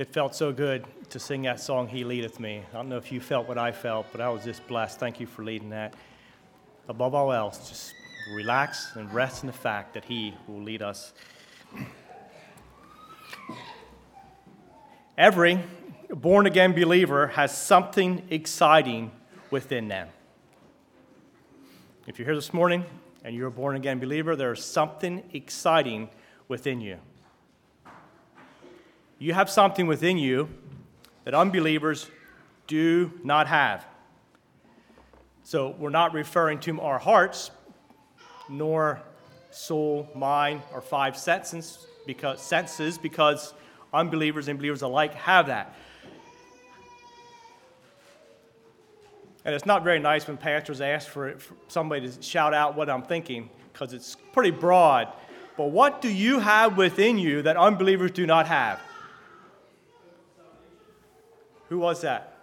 It felt so good to sing that song, He Leadeth Me. I don't know if you felt what I felt, but I was just blessed. Thank you for leading that. Above all else, just relax and rest in the fact that He will lead us. Every born again believer has something exciting within them. If you're here this morning and you're a born again believer, there's something exciting within you. You have something within you that unbelievers do not have. So we're not referring to our hearts, nor soul, mind, or five senses, because senses, because unbelievers and believers alike have that. And it's not very nice when pastors ask for, for somebody to shout out what I'm thinking, because it's pretty broad. But what do you have within you that unbelievers do not have? Who was that?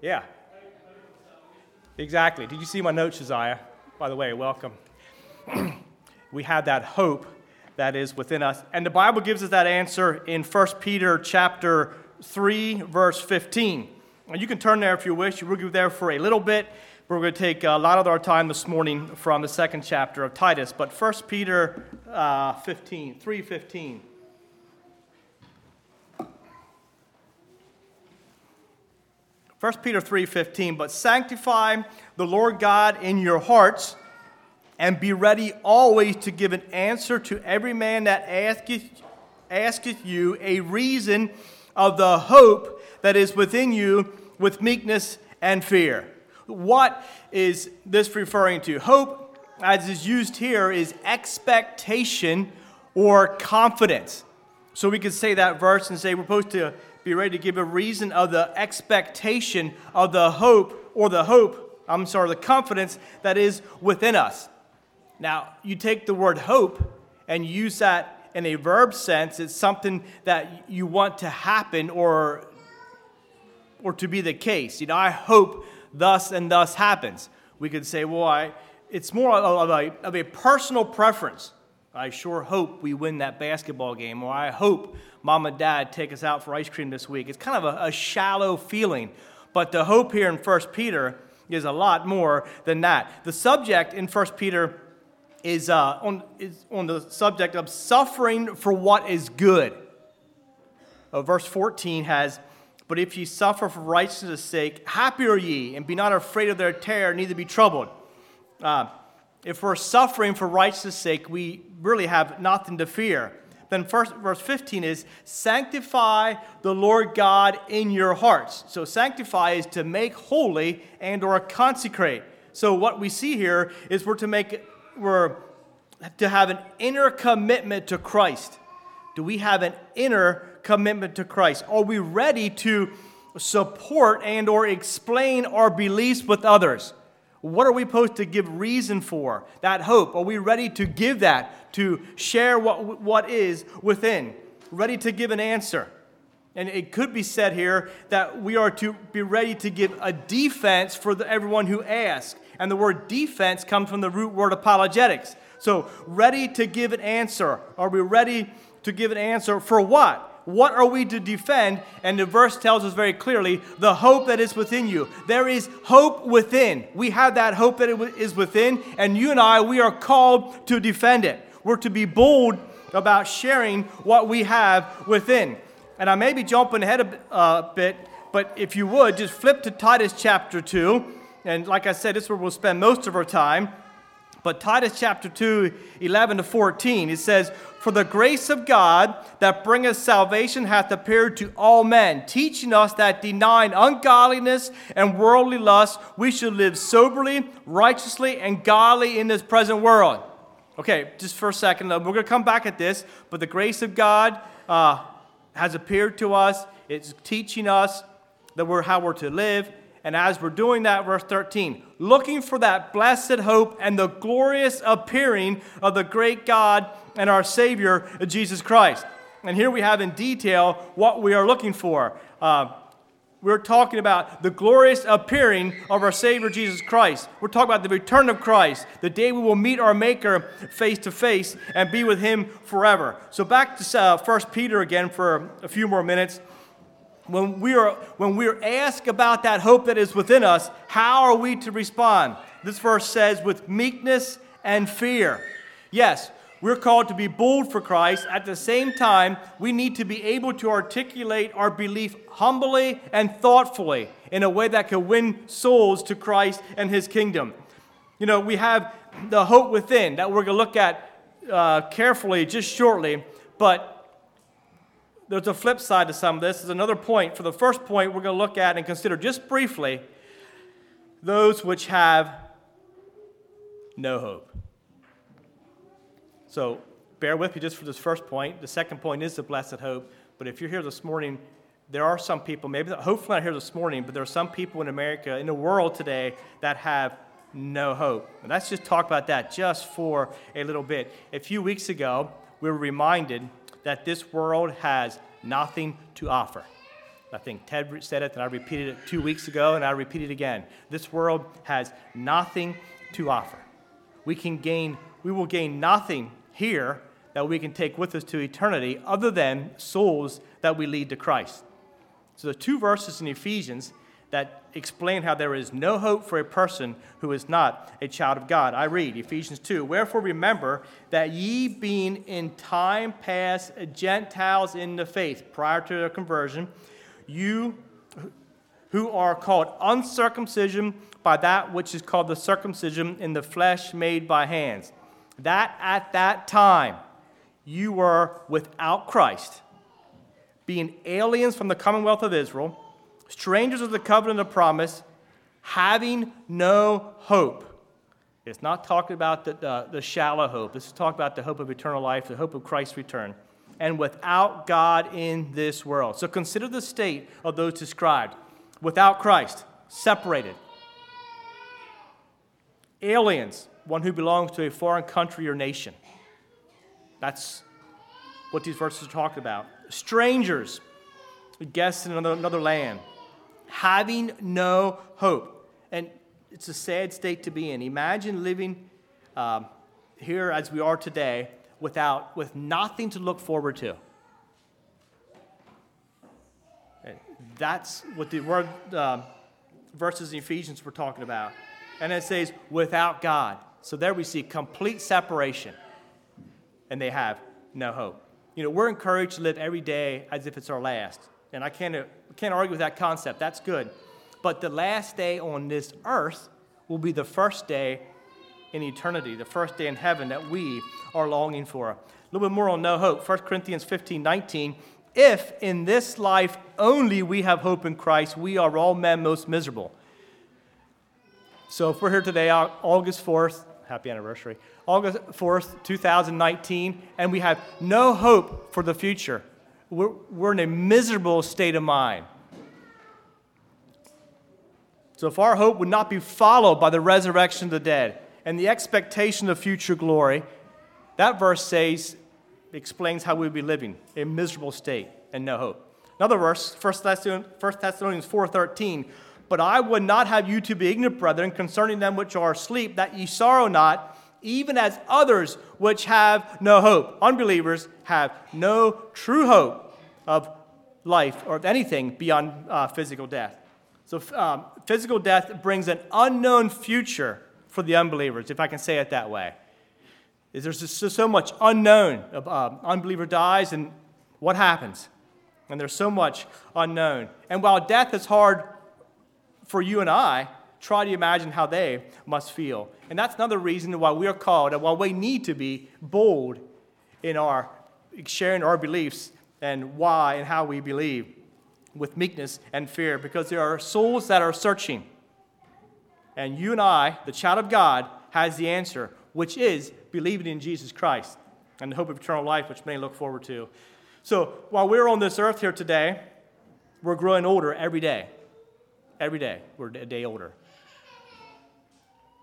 Yeah. Exactly. Did you see my notes, Josiah? By the way, welcome. we have that hope that is within us. And the Bible gives us that answer in 1 Peter chapter 3, verse 15. And you can turn there if you wish. We'll be there for a little bit. We're going to take a lot of our time this morning from the second chapter of Titus. But 1 Peter uh, 15, 3 1 Peter 3:15, but sanctify the Lord God in your hearts, and be ready always to give an answer to every man that asketh, asketh you a reason of the hope that is within you with meekness and fear. What is this referring to? Hope, as is used here, is expectation or confidence. So we could say that verse and say we're supposed to be ready to give a reason of the expectation of the hope or the hope, I'm sorry, the confidence that is within us. Now, you take the word hope and use that in a verb sense, it's something that you want to happen or or to be the case. You know, I hope thus and thus happens. We could say, well, I, it's more of a, of a personal preference. I sure hope we win that basketball game, or I hope mom and dad take us out for ice cream this week. It's kind of a, a shallow feeling. But the hope here in 1 Peter is a lot more than that. The subject in 1 Peter is, uh, on, is on the subject of suffering for what is good. Uh, verse 14 has, But if ye suffer for righteousness' sake, happy are ye, and be not afraid of their terror, neither be troubled. Uh, if we're suffering for righteousness' sake, we really have nothing to fear. Then first, verse 15 is sanctify the Lord God in your hearts. So sanctify is to make holy and or consecrate. So what we see here is we're to make we're to have an inner commitment to Christ. Do we have an inner commitment to Christ? Are we ready to support and or explain our beliefs with others? What are we supposed to give reason for? That hope. Are we ready to give that? to share what, what is within, ready to give an answer. And it could be said here that we are to be ready to give a defense for the, everyone who asks. And the word defense comes from the root word apologetics. So, ready to give an answer. Are we ready to give an answer for what? What are we to defend? And the verse tells us very clearly the hope that is within you. There is hope within. We have that hope that is within, and you and I, we are called to defend it. We're to be bold about sharing what we have within. And I may be jumping ahead a uh, bit, but if you would, just flip to Titus chapter 2. And like I said, this is where we'll spend most of our time. But Titus chapter 2, 11 to 14, it says, For the grace of God that bringeth salvation hath appeared to all men, teaching us that denying ungodliness and worldly lust, we should live soberly, righteously, and godly in this present world Okay, just for a second, we're going to come back at this, but the grace of God uh, has appeared to us. It's teaching us that we're how we're to live. And as we're doing that, verse 13, looking for that blessed hope and the glorious appearing of the great God and our Savior, Jesus Christ. And here we have in detail what we are looking for. Uh, we're talking about the glorious appearing of our Savior Jesus Christ. We're talking about the return of Christ, the day we will meet our Maker face to face and be with Him forever. So, back to uh, 1 Peter again for a few more minutes. When we are when we're asked about that hope that is within us, how are we to respond? This verse says, with meekness and fear. Yes, we're called to be bold for Christ. At the same time, we need to be able to articulate our belief humbly and thoughtfully in a way that can win souls to Christ and his kingdom. You know, we have the hope within that we're going to look at uh, carefully just shortly, but there's a flip side to some of this. There's another point. For the first point, we're going to look at and consider just briefly those which have no hope. So bear with me just for this first point. The second point is the blessed hope. But if you're here this morning, there are some people, maybe hopefully not here this morning, but there are some people in America, in the world today, that have no hope. And let's just talk about that just for a little bit. A few weeks ago, we were reminded that this world has nothing to offer. I think Ted said it, and I repeated it two weeks ago, and I repeat it again. This world has nothing to offer. We can gain, we will gain nothing here that we can take with us to eternity other than souls that we lead to Christ. So the two verses in Ephesians that explain how there is no hope for a person who is not a child of God. I read Ephesians 2 Wherefore remember that ye, being in time past Gentiles in the faith, prior to their conversion, you who are called uncircumcision by that which is called the circumcision in the flesh made by hands, that at that time you were without Christ, being aliens from the commonwealth of Israel, strangers of the covenant of promise, having no hope. It's not talking about the, the, the shallow hope. This is talking about the hope of eternal life, the hope of Christ's return. And without God in this world. So consider the state of those described without Christ, separated. Aliens, one who belongs to a foreign country or nation. That's what these verses are talking about. Strangers, guests in another, another land, having no hope. And it's a sad state to be in. Imagine living um, here as we are today without, with nothing to look forward to. That's what the word uh, verses in Ephesians were talking about. And it says, without God. So there we see complete separation. And they have no hope. You know, we're encouraged to live every day as if it's our last. And I can't, can't argue with that concept. That's good. But the last day on this earth will be the first day in eternity, the first day in heaven that we are longing for. A little bit more on no hope. 1 Corinthians 15 19 if in this life only we have hope in Christ, we are all men most miserable. So if we're here today, August 4th, happy anniversary, August 4th, 2019, and we have no hope for the future, we're, we're in a miserable state of mind. So if our hope would not be followed by the resurrection of the dead and the expectation of future glory, that verse says explains how we'd be living a miserable state and no hope. Another verse, 1 Thessalonians 4.13, But I would not have you to be ignorant, brethren, concerning them which are asleep, that ye sorrow not, even as others which have no hope. Unbelievers have no true hope of life or of anything beyond uh, physical death. So, um, physical death brings an unknown future for the unbelievers, if I can say it that way. Is there's just so much unknown. Uh, unbeliever dies, and what happens? And there's so much unknown. And while death is hard for you and I, try to imagine how they must feel. And that's another reason why we are called and why we need to be bold in our sharing our beliefs and why and how we believe with meekness and fear because there are souls that are searching. And you and I, the child of God, has the answer, which is believing in Jesus Christ and the hope of eternal life, which many look forward to. So while we're on this earth here today, we're growing older every day. Every day, we're a day older.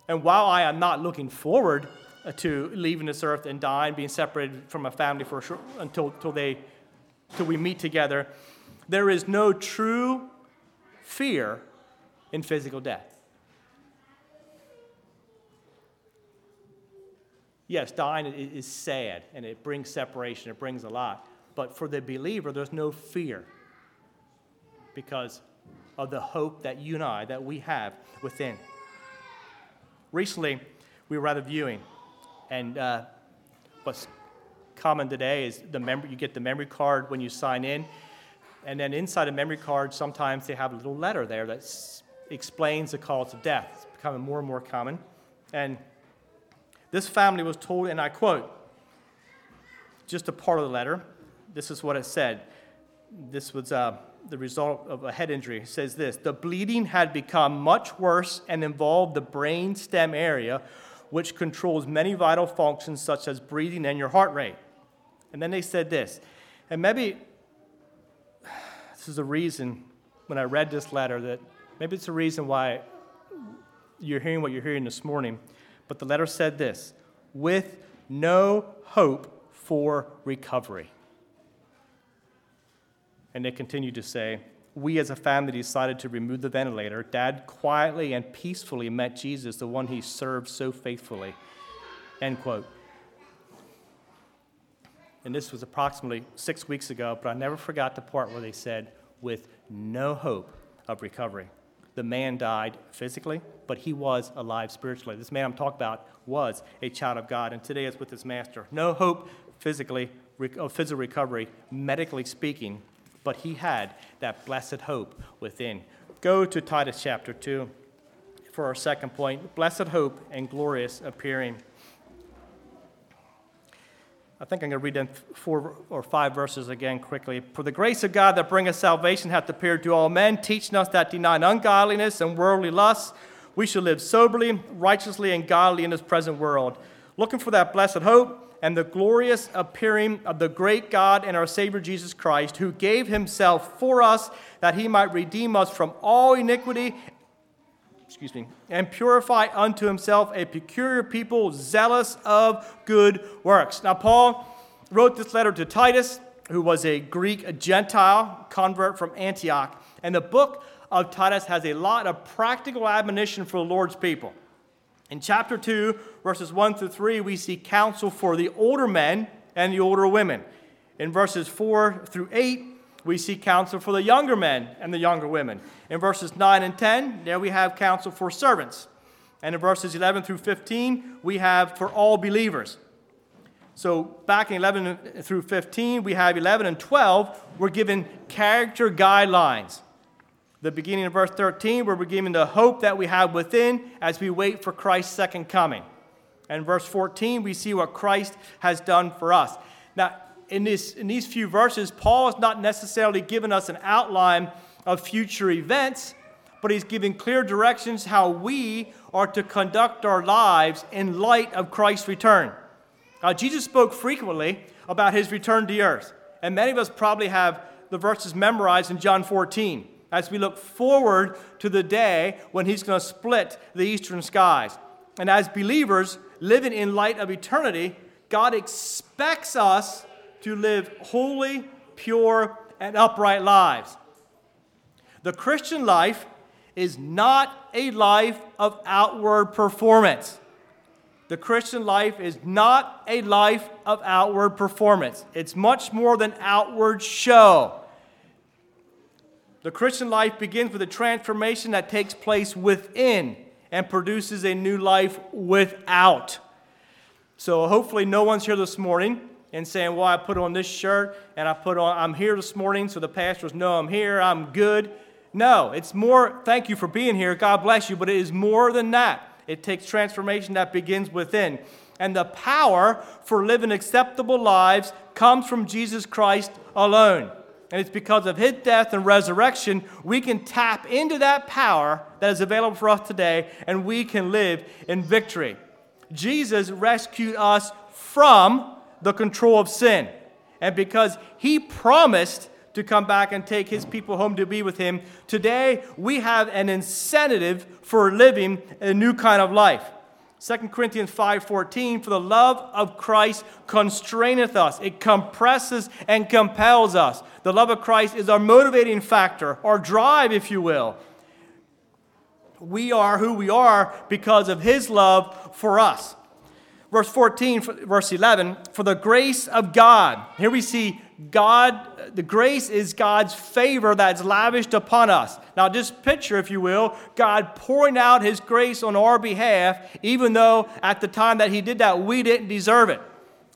And while I am not looking forward uh, to leaving this earth and dying, being separated from a family for short, until, until, they, until we meet together, there is no true fear in physical death. Yes, dying is sad and it brings separation, it brings a lot. But for the believer, there's no fear. because of the hope that you and I, that we have within. Recently, we were at a viewing, and uh, what's common today is the mem- you get the memory card when you sign in, and then inside a memory card, sometimes they have a little letter there that explains the cause of death. It's becoming more and more common. And this family was told, and I quote, just a part of the letter. This is what it said. This was uh, the result of a head injury. It says this The bleeding had become much worse and involved the brain stem area, which controls many vital functions such as breathing and your heart rate. And then they said this, and maybe this is the reason when I read this letter that maybe it's the reason why you're hearing what you're hearing this morning. But the letter said this with no hope for recovery. And they continued to say, We as a family decided to remove the ventilator. Dad quietly and peacefully met Jesus, the one he served so faithfully. End quote. And this was approximately six weeks ago, but I never forgot the part where they said, with no hope of recovery. The man died physically, but he was alive spiritually. This man I'm talking about was a child of God, and today is with his master. No hope physically of physical recovery, medically speaking, but he had that blessed hope within. Go to Titus chapter 2 for our second point blessed hope and glorious appearing. I think I'm going to read them four or five verses again quickly. For the grace of God that bringeth salvation hath appeared to all men, teaching us that denying ungodliness and worldly lusts, we should live soberly, righteously, and godly in this present world, looking for that blessed hope and the glorious appearing of the great God and our Savior Jesus Christ, who gave himself for us that he might redeem us from all iniquity excuse me, and purify unto himself a peculiar people zealous of good works. Now, Paul wrote this letter to Titus, who was a Greek a Gentile convert from Antioch. And the book of Titus has a lot of practical admonition for the Lord's people. In chapter 2, verses 1 through 3, we see counsel for the older men and the older women. In verses 4 through 8, we see counsel for the younger men and the younger women. In verses 9 and 10, there we have counsel for servants. And in verses 11 through 15, we have for all believers. So back in 11 through 15, we have 11 and 12, we're given character guidelines. The beginning of verse 13, where we're given the hope that we have within as we wait for Christ's second coming. And verse 14, we see what Christ has done for us. Now, in, this, in these few verses, Paul is not necessarily giving us an outline of future events, but he's giving clear directions how we are to conduct our lives in light of Christ's return. Now, Jesus spoke frequently about his return to earth, and many of us probably have the verses memorized in John 14 as we look forward to the day when he's going to split the eastern skies. And as believers living in light of eternity, God expects us to live holy, pure, and upright lives. The Christian life is not a life of outward performance. The Christian life is not a life of outward performance. It's much more than outward show. The Christian life begins with a transformation that takes place within and produces a new life without. So, hopefully, no one's here this morning and saying, Well, I put on this shirt and I put on, I'm here this morning, so the pastors know I'm here, I'm good. No, it's more, thank you for being here, God bless you, but it is more than that. It takes transformation that begins within. And the power for living acceptable lives comes from Jesus Christ alone. And it's because of his death and resurrection, we can tap into that power that is available for us today, and we can live in victory. Jesus rescued us from the control of sin. And because he promised to come back and take his people home to be with him, today we have an incentive for living a new kind of life. 2 Corinthians 5:14 for the love of Christ constraineth us it compresses and compels us the love of Christ is our motivating factor our drive if you will we are who we are because of his love for us Verse 14, verse 11, for the grace of God. Here we see God, the grace is God's favor that's lavished upon us. Now, just picture, if you will, God pouring out His grace on our behalf, even though at the time that He did that, we didn't deserve it.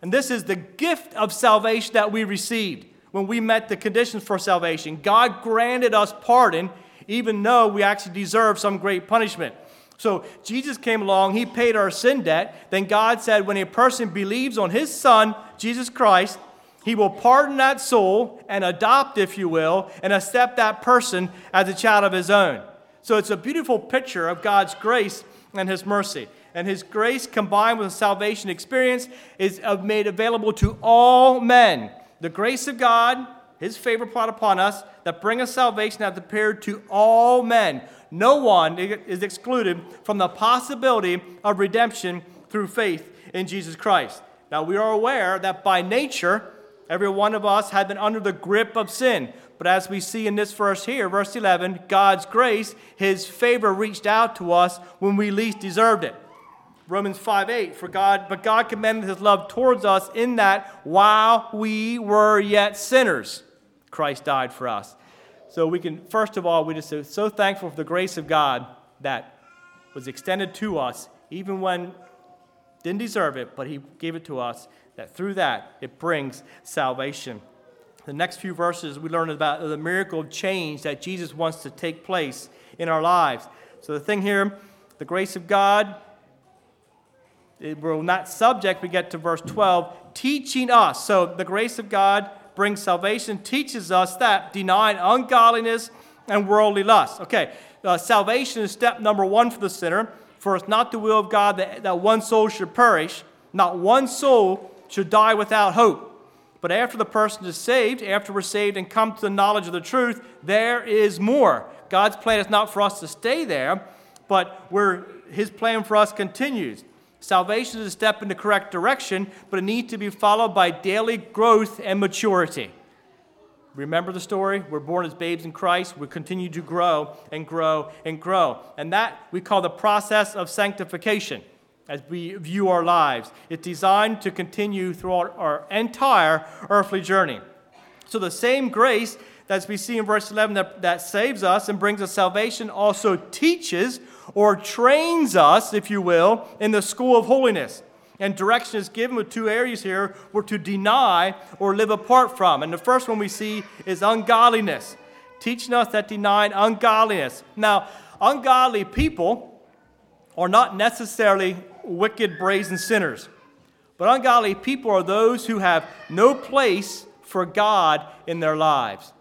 And this is the gift of salvation that we received when we met the conditions for salvation. God granted us pardon, even though we actually deserved some great punishment. So Jesus came along, he paid our sin debt. Then God said, when a person believes on his Son, Jesus Christ, he will pardon that soul and adopt, if you will, and accept that person as a child of his own. So it's a beautiful picture of God's grace and his mercy. And his grace combined with the salvation experience is uh, made available to all men. The grace of God, his favor poured upon us, that bring us salvation hath appeared to all men no one is excluded from the possibility of redemption through faith in Jesus Christ. Now, we are aware that by nature, every one of us had been under the grip of sin. But as we see in this verse here, verse 11, God's grace, his favor reached out to us when we least deserved it. Romans 5 8, for God, but God commended his love towards us in that while we were yet sinners, Christ died for us. So we can, first of all, we just are so thankful for the grace of God that was extended to us, even when didn't deserve it, but He gave it to us. That through that it brings salvation. The next few verses we learn about the miracle of change that Jesus wants to take place in our lives. So the thing here, the grace of God, will not subject, we get to verse 12, teaching us. So the grace of God brings salvation teaches us that denying ungodliness and worldly lust. Okay, uh, salvation is step number one for the sinner. For it's not the will of God that, that one soul should perish, not one soul should die without hope. But after the person is saved, after we're saved and come to the knowledge of the truth, there is more. God's plan is not for us to stay there, but we His plan for us continues. Salvation is a step in the correct direction, but it needs to be followed by daily growth and maturity. Remember the story? We're born as babes in Christ. We continue to grow and grow and grow. And that we call the process of sanctification as we view our lives. It's designed to continue throughout our entire earthly journey. So the same grace that we see in verse 11 that, that saves us and brings us salvation also teaches or trains us, if you will, in the school of holiness. And direction is given with two areas here we're to deny or live apart from. And the first one we see is ungodliness, teaching us that denying ungodliness. Now, ungodly people are not necessarily wicked, brazen sinners, but ungodly people are those who have no place for God in their lives.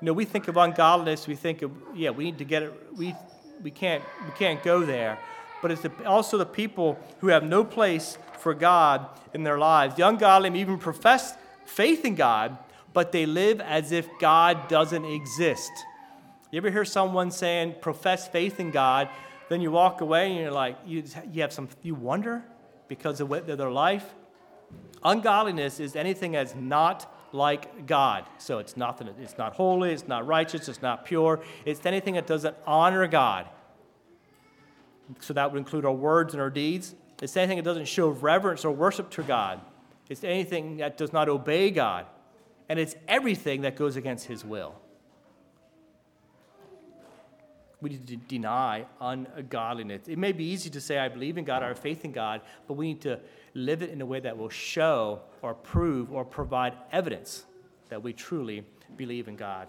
You know, we think of ungodliness, we think of, yeah, we need to get it, we we can't, we can't go there. But it's the, also the people who have no place for God in their lives. The ungodly even profess faith in God, but they live as if God doesn't exist. You ever hear someone saying, profess faith in God, then you walk away and you're like, you, you have some, you wonder because of their life? Ungodliness is anything that's not like God. So it's nothing, it's not holy, it's not righteous, it's not pure. It's anything that doesn't honor God. So that would include our words and our deeds. It's anything that doesn't show reverence or worship to God. It's anything that does not obey God. And it's everything that goes against His will. We need to deny ungodliness. It may be easy to say, I believe in God, I have faith in God, but we need to live it in a way that will show or prove or provide evidence that we truly believe in God.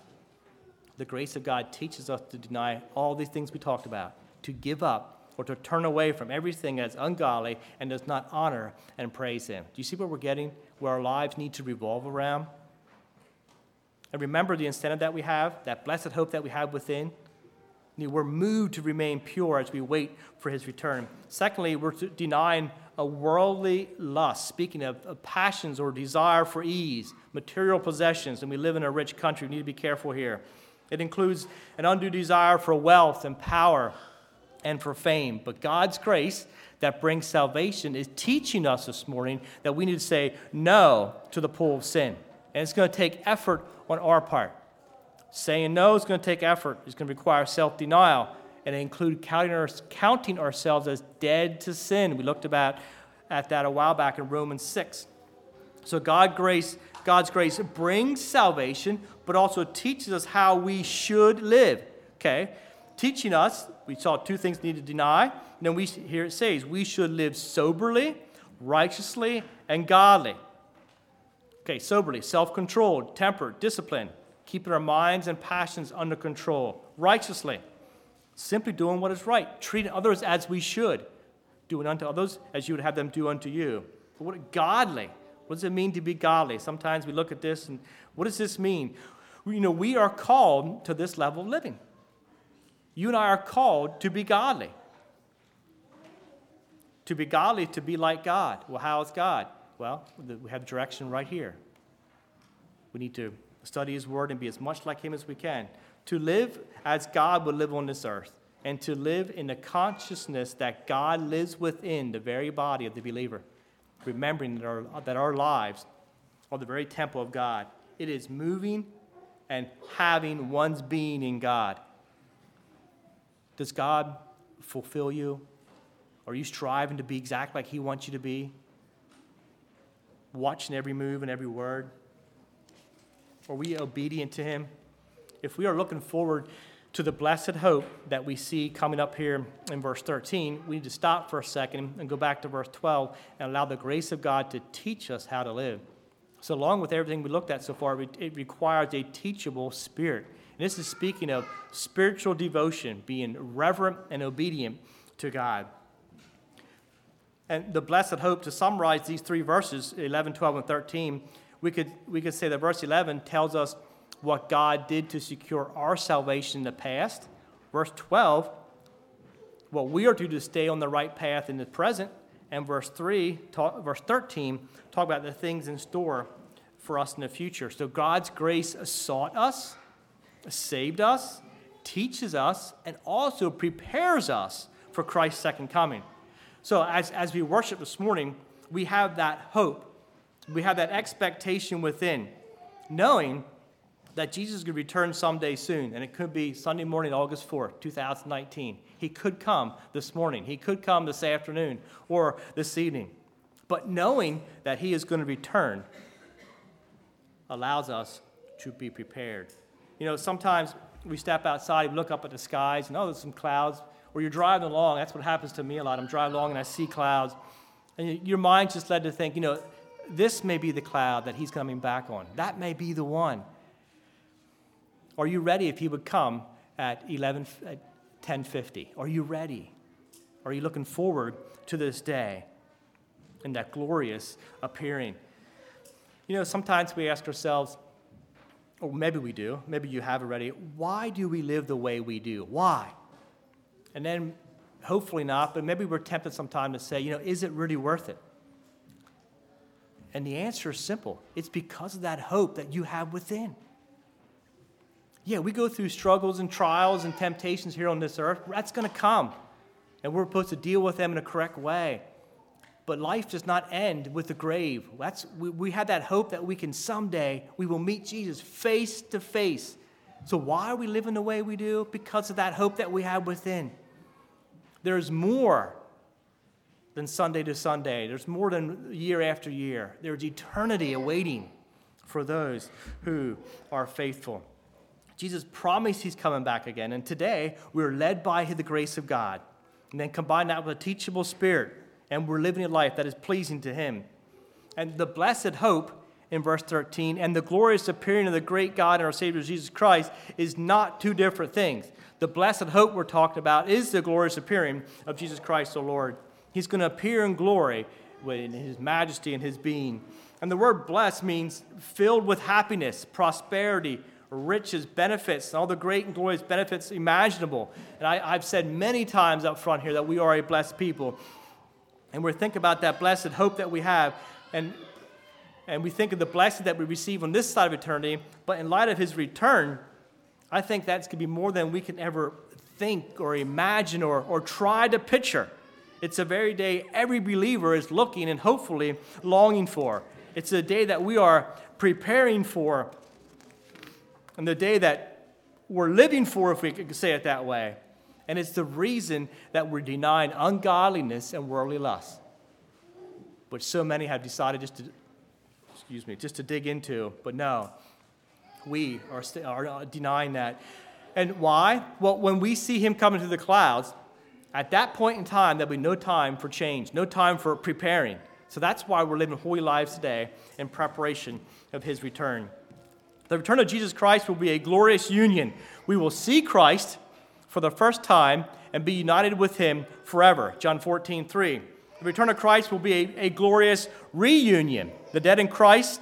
The grace of God teaches us to deny all these things we talked about, to give up or to turn away from everything that's ungodly and does not honor and praise Him. Do you see where we're getting? Where our lives need to revolve around? And remember the incentive that we have, that blessed hope that we have within. We're moved to remain pure as we wait for his return. Secondly, we're denying a worldly lust, speaking of, of, passions or desire for ease, material possessions, and we live in a rich country. We need to be careful here. It includes an undue desire for wealth and power and for fame. But God's grace that brings salvation is teaching us this morning that we need to say no to the pull of sin. And it's going to take effort on our part. Saying no is going to take effort, it's going to require self denial, and include counting, counting, ourselves as dead to sin. We looked about at that a while back in Romans 6. So God grace, God's grace brings salvation, but also teaches us how we should live. Okay? Teaching us, we saw two things need to deny. And then we here it says we should live soberly, righteously, and godly. Okay, soberly, self-controlled, tempered, disciplined, keeping our minds and passions under control. Righteously, simply doing what is right, treating others as we should, doing unto others as you would have them do unto you. But what godly? What does it mean to be godly? Sometimes we look at this and what does this mean? You know, we are called to this level of living. You and I are called to be godly. To be godly, to be like God. Well, how is God? Well, we have direction right here. We need to study His Word and be as much like Him as we can. To live as God would live on this earth, and to live in the consciousness that God lives within the very body of the believer remembering that our, that our lives are the very temple of God. It is moving and having one's being in God. Does God fulfill you? Are you striving to be exactly like He wants you to be? Watching every move and every word? Are we obedient to Him? If we are looking forward to the blessed hope that we see coming up here in verse 13, we need to stop for a second and go back to verse 12 and allow the grace of God to teach us how to live. So, along with everything we looked at so far, it requires a teachable spirit. And this is speaking of spiritual devotion, being reverent and obedient to God. And the blessed hope, to summarize these three verses, 11, 12, and 13, we could, we could say that verse 11 tells us what God did to secure our salvation in the past. Verse 12, what we are to do to stay on the right path in the present. And verse 3, talk, verse 13, talk about the things in store for us in the future. So God's grace sought us, saved us, teaches us, and also prepares us for Christ's second coming. So as, as we worship this morning, we have that hope. We have that expectation within, knowing that Jesus could return someday soon, and it could be Sunday morning, August 4th, 2019. He could come this morning, he could come this afternoon or this evening. But knowing that he is going to return allows us to be prepared. You know, sometimes we step outside, we look up at the skies, and oh, there's some clouds. Or you're driving along, that's what happens to me a lot. I'm driving along and I see clouds. And your mind's just led to think, you know, this may be the cloud that he's coming back on. That may be the one. Are you ready if he would come at 11, at 1050? Are you ready? Are you looking forward to this day and that glorious appearing? You know, sometimes we ask ourselves, or maybe we do, maybe you have already, why do we live the way we do? Why? And then, hopefully not, but maybe we're tempted sometime to say, you know, is it really worth it? And the answer is simple it's because of that hope that you have within. Yeah, we go through struggles and trials and temptations here on this earth. That's going to come. And we're supposed to deal with them in a correct way. But life does not end with the grave. That's, we, we have that hope that we can someday, we will meet Jesus face to face. So why are we living the way we do? Because of that hope that we have within. There's more than Sunday to Sunday. There's more than year after year. There's eternity awaiting for those who are faithful. Jesus promised he's coming back again. And today, we're led by the grace of God. And then combine that with a teachable spirit, and we're living a life that is pleasing to him. And the blessed hope in verse 13 and the glorious appearing of the great God and our Savior Jesus Christ is not two different things. The blessed hope we're talking about is the glorious appearing of Jesus Christ, the Lord. He's going to appear in glory in his majesty and his being. And the word blessed means filled with happiness, prosperity, riches, benefits, and all the great and glorious benefits imaginable. And I, have said many times up front here that we are a blessed people. And we think about that blessed hope that we have. And, and we think of the blessing that we receive on this side of eternity. But in light of his return, I think that's going to be more than we can ever think or imagine or, or try to picture. It's a very day every believer is looking and hopefully longing for. It's a day that we are preparing for and the day that we're living for, if we could say it that way. And it's the reason that we're denying ungodliness and worldly lust. which so many have decided just to, excuse me, just to dig into. But no, we are, st- are uh, denying that. And why? Well, when we see him coming through the clouds, at that point in time, there'll be no time for change, no time for preparing. So that's why we're living holy lives today in preparation of his return. The return of Jesus Christ will be a glorious union. We will see Christ for the first time and be united with him forever. John 14, 3. The return of Christ will be a, a glorious reunion. The dead in Christ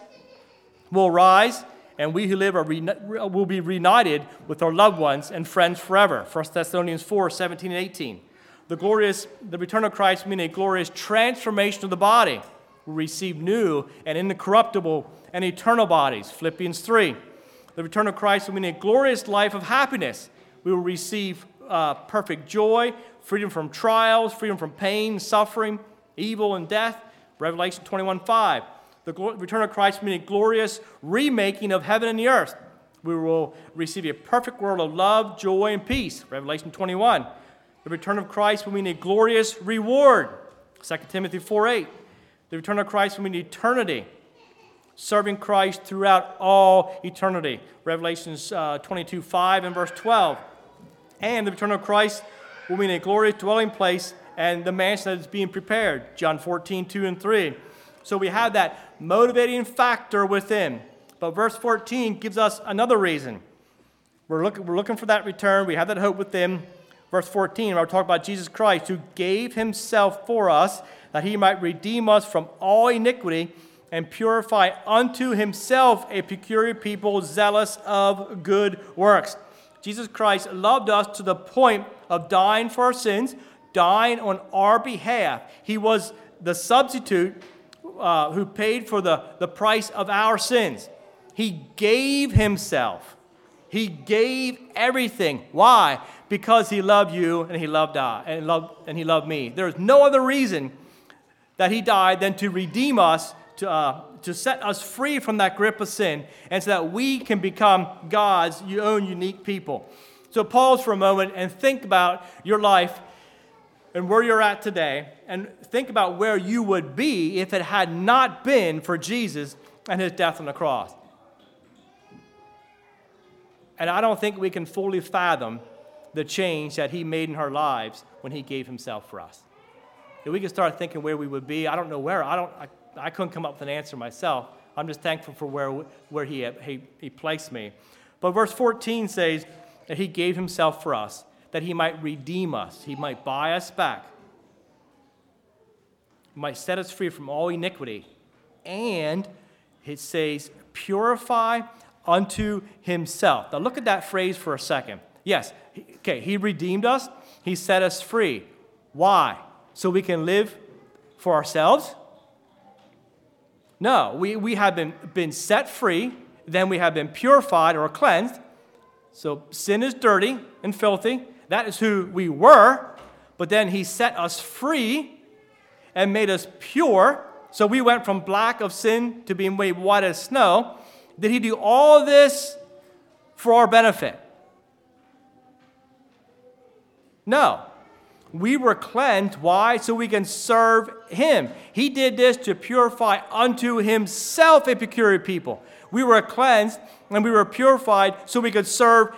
will rise, and we who live are re- will be reunited with our loved ones and friends forever. 1 Thessalonians 4, 17 and 18 the glorious, the return of Christ mean a glorious transformation of the body. We receive new and incorruptible and eternal bodies. Philippians 3. The return of Christ will mean a glorious life of happiness. We will receive uh, perfect joy, freedom from trials, freedom from pain, suffering, evil, and death. Revelation 21 5. The return of Christ will mean a glorious remaking of heaven and the earth. We will receive a perfect world of love, joy, and peace. Revelation 21. The return of Christ will mean a glorious reward. 2 Timothy 4 8. The return of Christ will mean eternity, serving Christ throughout all eternity. Revelations uh, 22 5 and verse 12. And the return of Christ will mean a glorious dwelling place and the mansion that is being prepared. John 14 2 and 3. So we have that motivating factor within. But verse 14 gives us another reason. We're looking, we're looking for that return. We have that hope within. Verse 14, where we're talking about Jesus Christ, who gave himself for us that he might redeem us from all iniquity and purify unto himself a peculiar people zealous of good works. Jesus Christ loved us to the point of dying for our sins, dying on our behalf. He was the substitute uh, who paid for the, the price of our sins. He gave himself. He gave everything. Why? Because he loved you and he loved I and loved and he loved me. There is no other reason that he died than to redeem us, to, uh, to set us free from that grip of sin, and so that we can become God's own unique people. So pause for a moment and think about your life and where you're at today, and think about where you would be if it had not been for Jesus and his death on the cross. And I don't think we can fully fathom the change that He made in our lives when He gave Himself for us. If we could start thinking where we would be, I don't know where. I, don't, I, I couldn't come up with an answer myself. I'm just thankful for where, where he, he, he placed me. But verse 14 says that He gave Himself for us, that He might redeem us, He might buy us back, He might set us free from all iniquity. And it says, purify unto Himself. Now look at that phrase for a second. Yes, okay, He redeemed us, He set us free. Why? So we can live for ourselves? No, we, we have been, been set free, then we have been purified or cleansed. So sin is dirty and filthy. That is who we were. But then He set us free and made us pure. So we went from black of sin to being made white as snow. Did He do all this for our benefit? No. We were cleansed. Why? So we can serve Him. He did this to purify unto Himself a peculiar people. We were cleansed and we were purified so we could serve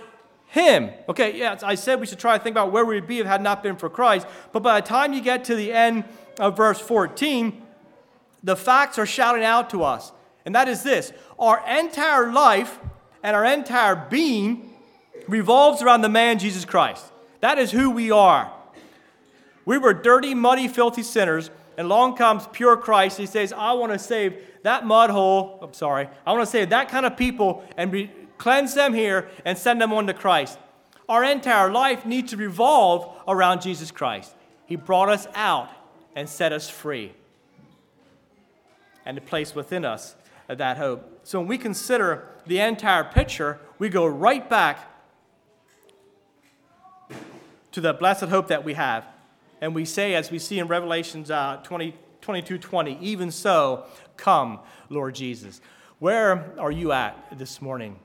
Him. Okay, yeah, I said we should try to think about where we'd be if it had not been for Christ. But by the time you get to the end of verse 14, the facts are shouting out to us. And that is this our entire life and our entire being revolves around the man Jesus Christ. That is who we are. We were dirty, muddy, filthy sinners, and along comes pure Christ. He says, I want to save that mud hole. I'm sorry. I want to save that kind of people and re- cleanse them here and send them on to Christ. Our entire life needs to revolve around Jesus Christ. He brought us out and set us free and to place within us that hope. So when we consider the entire picture, we go right back to the blessed hope that we have. And we say, as we see in Revelations uh, 20, 22 20, even so, come, Lord Jesus. Where are you at this morning?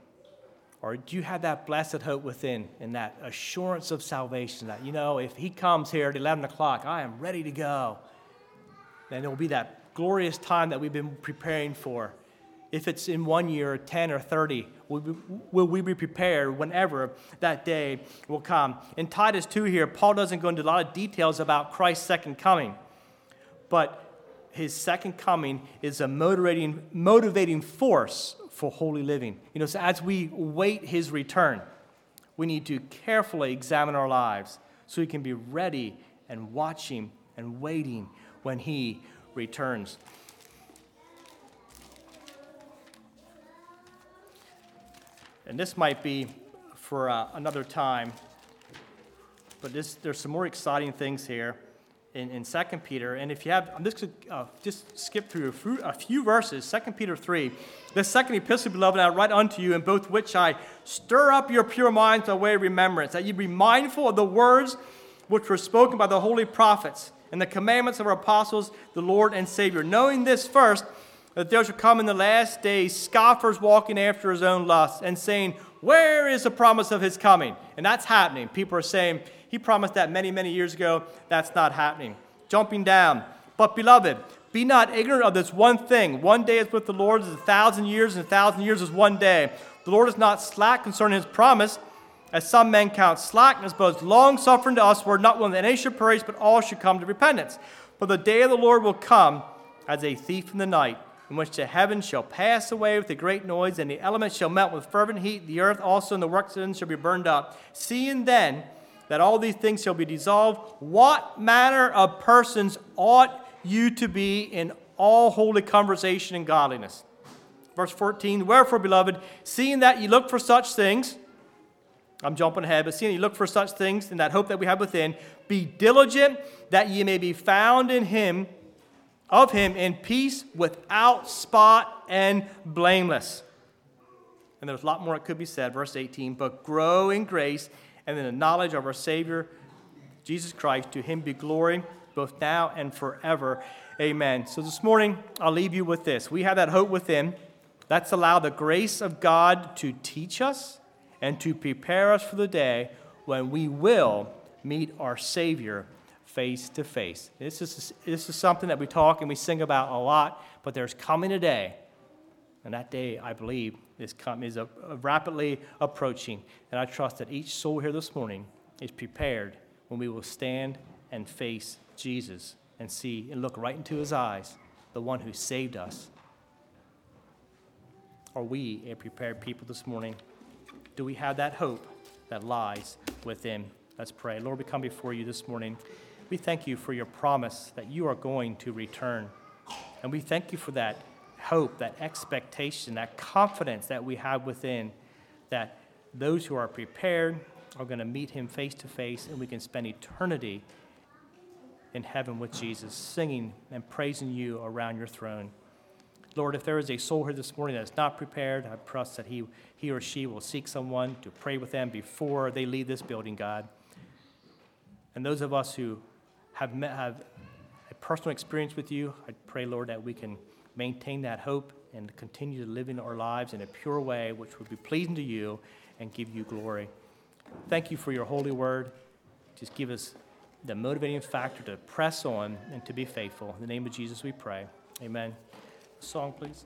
Or do you have that blessed hope within and that assurance of salvation that, you know, if he comes here at 11 o'clock, I am ready to go? Then it will be that glorious time that we've been preparing for. If it's in one year, 10 or 30, will we, be prepared whenever that day will come? In Titus 2 here, Paul doesn't go into a lot of details about Christ's second coming, but his second coming is a motivating, motivating force for holy living. You know, so as we wait his return, we need to carefully examine our lives so we can be ready and watching and waiting when he returns. And this might be for uh, another time, but this, there's some more exciting things here in, in 2 Peter. And if you have, I'm just going to uh, just skip through a few, a few verses. 2 Peter 3. This second epistle, beloved, I write unto you, in both which I stir up your pure minds by way of remembrance, that ye be mindful of the words which were spoken by the holy prophets and the commandments of our apostles, the Lord and Savior. Knowing this first, that there shall come in the last days scoffers walking after his own lusts and saying, Where is the promise of his coming? And that's happening. People are saying, He promised that many, many years ago. That's not happening. Jumping down. But, beloved, be not ignorant of this one thing. One day is with the Lord as a thousand years, and a thousand years is one day. The Lord is not slack concerning his promise, as some men count slackness, but is long suffering to us, where not willing that any should perish, but all should come to repentance. For the day of the Lord will come as a thief in the night in which the heavens shall pass away with a great noise, and the elements shall melt with fervent heat. The earth also and the works therein shall be burned up. Seeing then that all these things shall be dissolved, what manner of persons ought you to be in all holy conversation and godliness? Verse 14 Wherefore, beloved, seeing that ye look for such things, I'm jumping ahead, but seeing you look for such things in that hope that we have within, be diligent that ye may be found in him of him in peace without spot and blameless. And there's a lot more that could be said. Verse 18, but grow in grace and in the knowledge of our Savior, Jesus Christ. To him be glory both now and forever. Amen. So this morning, I'll leave you with this. We have that hope within. Let's allow the grace of God to teach us and to prepare us for the day when we will meet our Savior face to face. This is, this is something that we talk and we sing about a lot, but there's coming a day, and that day, I believe, is, come, is a, a rapidly approaching. And I trust that each soul here this morning is prepared when we will stand and face Jesus and see and look right into his eyes, the one who saved us. Are we a prepared people this morning? Do we have that hope that lies within? Let's pray. Lord, we come before you this morning. We thank you for your promise that you are going to return. And we thank you for that hope, that expectation, that confidence that we have within that those who are prepared are going to meet him face to face and we can spend eternity in heaven with Jesus, singing and praising you around your throne. Lord, if there is a soul here this morning that is not prepared, I trust that he, he or she will seek someone to pray with them before they leave this building, God. And those of us who have, met, have a personal experience with you, I pray, Lord, that we can maintain that hope and continue to live in our lives in a pure way which would be pleasing to you and give you glory. Thank you for your holy word. Just give us the motivating factor to press on and to be faithful. In the name of Jesus, we pray. Amen. Song, please.